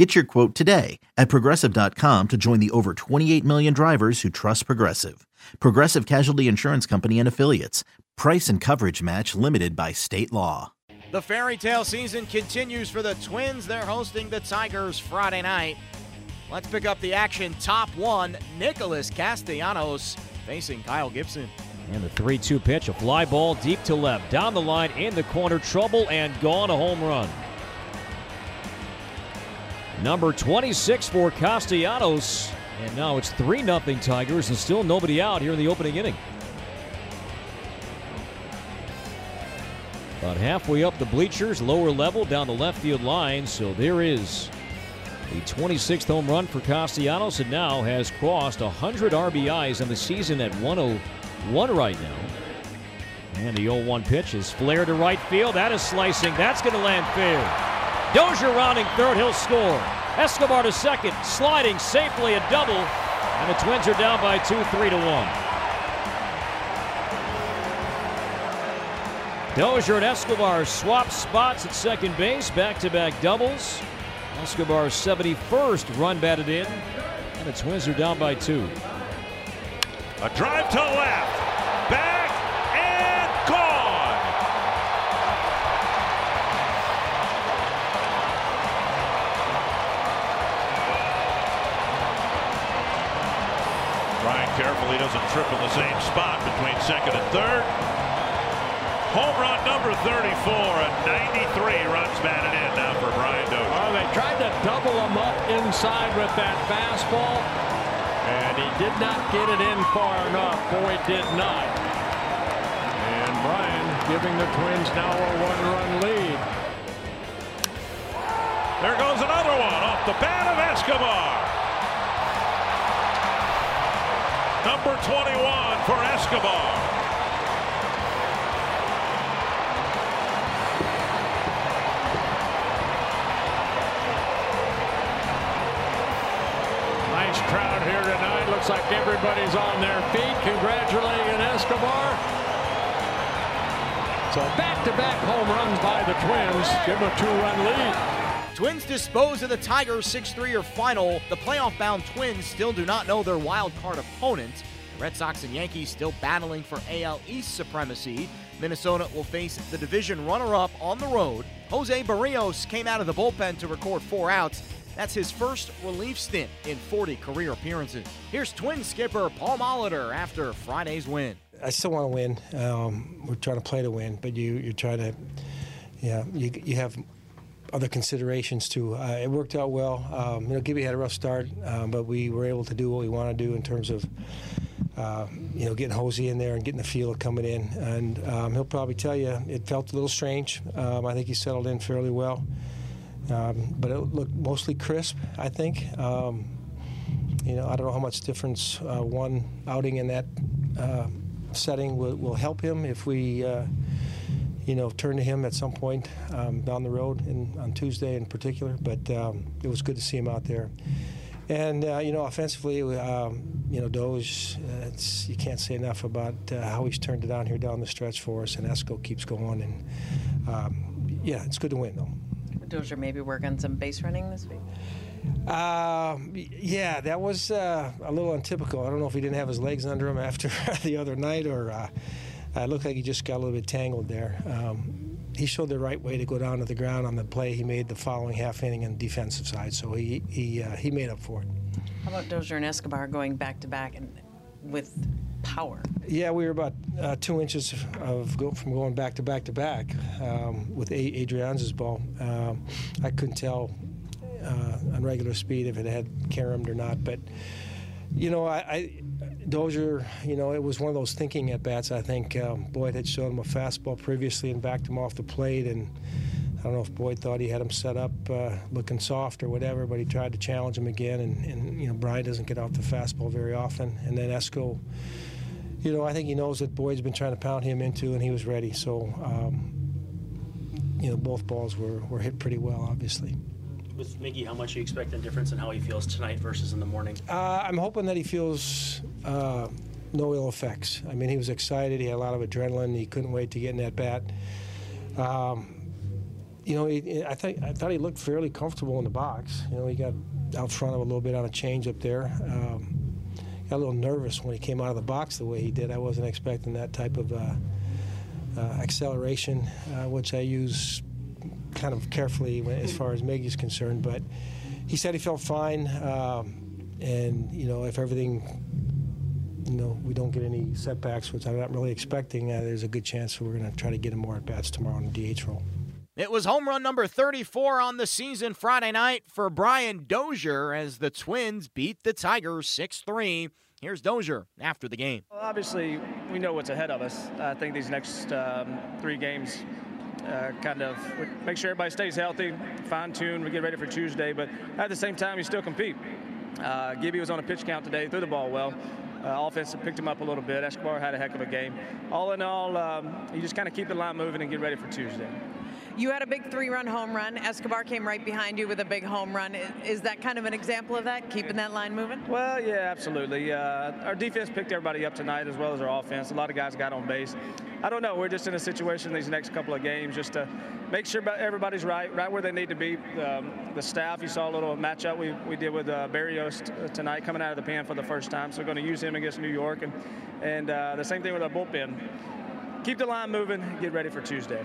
Get your quote today at progressive.com to join the over 28 million drivers who trust Progressive. Progressive Casualty Insurance Company and Affiliates. Price and coverage match limited by state law. The fairy tale season continues for the Twins. They're hosting the Tigers Friday night. Let's pick up the action. Top one, Nicholas Castellanos facing Kyle Gibson. And the 3 2 pitch, a fly ball deep to left. Down the line, in the corner, trouble and gone, a home run. Number 26 for Castellanos. And now it's 3 0 Tigers, and still nobody out here in the opening inning. About halfway up the bleachers, lower level down the left field line. So there is the 26th home run for Castellanos, and now has crossed 100 RBIs in the season at 101 right now. And the 0 1 pitch is flared to right field. That is slicing. That's going to land fair. Dozier rounding third, he'll score. Escobar to second, sliding safely a double, and the Twins are down by two, three to one. Dozier and Escobar swap spots at second base, back-to-back doubles. Escobar's 71st run batted in, and the Twins are down by two. A drive to left, Carefully doesn't trip in the same spot between second and third. Home run number 34 and 93 runs batted in now for Brian Dozier. Oh, they tried to double him up inside with that fastball, and he did not get it in far enough. Boy, did not. And Brian giving the Twins now a one-run lead. There goes another one off the bat of Escobar. Number 21 for Escobar. Nice crowd here tonight. Looks like everybody's on their feet congratulating Escobar. So back-to-back home runs by the Twins. Give them a two-run lead. Twins dispose of the Tigers 6 3 or final. The playoff bound Twins still do not know their wild card opponent. The Red Sox and Yankees still battling for AL East supremacy. Minnesota will face the division runner up on the road. Jose Berrios came out of the bullpen to record four outs. That's his first relief stint in 40 career appearances. Here's Twin skipper Paul Molitor after Friday's win. I still want to win. Um, we're trying to play to win, but you you're trying to, yeah, you you have other considerations too. Uh, it worked out well. Um, you know, Gibby had a rough start, um, but we were able to do what we want to do in terms of, uh, you know, getting Hosey in there and getting the feel of coming in. And um, he'll probably tell you it felt a little strange. Um, I think he settled in fairly well, um, but it looked mostly crisp. I think. You know, I don't know how much difference uh, one outing in that uh, setting will, will help him if we, uh, you know, turn to him at some point um, down the road in, on Tuesday in particular. But um, it was good to see him out there. And uh, you know, offensively, um, you know, Doge, uh, it's, you can't say enough about uh, how he's turned it on here down the stretch for us, and Esco keeps going. And um, yeah, it's good to win though. Dozier maybe work on some base running this week? Uh, yeah, that was uh, a little untypical. I don't know if he didn't have his legs under him after the other night, or uh, it looked like he just got a little bit tangled there. Um, he showed the right way to go down to the ground on the play he made the following half inning on the defensive side, so he he uh, he made up for it. How about Dozier and Escobar going back to back and with power? Yeah, we were about uh, two inches of go, from going back to back to back um, with A- Adrian's ball. Um, I couldn't tell uh, on regular speed if it had caromed or not, but you know, I, I Dozier, you know, it was one of those thinking at bats. I think um, Boyd had shown him a fastball previously and backed him off the plate, and I don't know if Boyd thought he had him set up uh, looking soft or whatever, but he tried to challenge him again, and, and you know, Brian doesn't get off the fastball very often, and then Esco you know, I think he knows that Boyd's been trying to pound him into, and he was ready. So, um, you know, both balls were, were hit pretty well, obviously. With Miggy, how much you expect a difference in how he feels tonight versus in the morning? Uh, I'm hoping that he feels uh, no ill effects. I mean, he was excited. He had a lot of adrenaline. He couldn't wait to get in that bat. Um, you know, he, I, think, I thought he looked fairly comfortable in the box. You know, he got out front of a little bit on a change up there. Um, got a little nervous when he came out of the box the way he did. I wasn't expecting that type of uh, uh, acceleration, uh, which I use kind of carefully as far as Meg is concerned. But he said he felt fine, um, and you know, if everything, you know, we don't get any setbacks, which I'm not really expecting, uh, there's a good chance we're going to try to get him more at bats tomorrow in the DH role. It was home run number 34 on the season Friday night for Brian Dozier as the Twins beat the Tigers 6 3. Here's Dozier after the game. Well, obviously, we know what's ahead of us. I think these next um, three games uh, kind of make sure everybody stays healthy, fine tune, we get ready for Tuesday, but at the same time, you still compete. Uh, Gibby was on a pitch count today, threw the ball well. Uh, offense picked him up a little bit. Escobar had a heck of a game. All in all, um, you just kind of keep the line moving and get ready for Tuesday. You had a big three-run home run. Escobar came right behind you with a big home run. Is that kind of an example of that, keeping that line moving? Well, yeah, absolutely. Uh, our defense picked everybody up tonight as well as our offense. A lot of guys got on base. I don't know. We're just in a situation these next couple of games just to make sure everybody's right, right where they need to be. Um, the staff, you saw a little matchup we, we did with uh, Berrios t- tonight, coming out of the pen for the first time. So we're going to use him against New York, and and uh, the same thing with our bullpen. Keep the line moving. Get ready for Tuesday.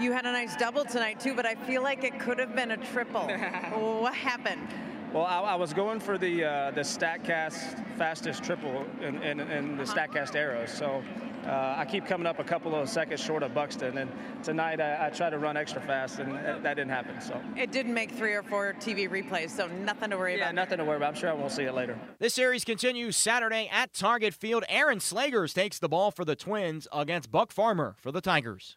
You had a nice double tonight too, but I feel like it could have been a triple. what happened? Well, I, I, was going for the uh, the Statcast fastest triple in, in, in the Statcast era, so uh, I keep coming up a couple of seconds short of Buxton. And tonight I, I tried to run extra fast, and that didn't happen. So it didn't make three or four TV replays, so nothing to worry yeah, about. Yeah, nothing to worry about. I'm sure I will see it later. This series continues Saturday at Target Field. Aaron Slegers takes the ball for the Twins against Buck Farmer for the Tigers.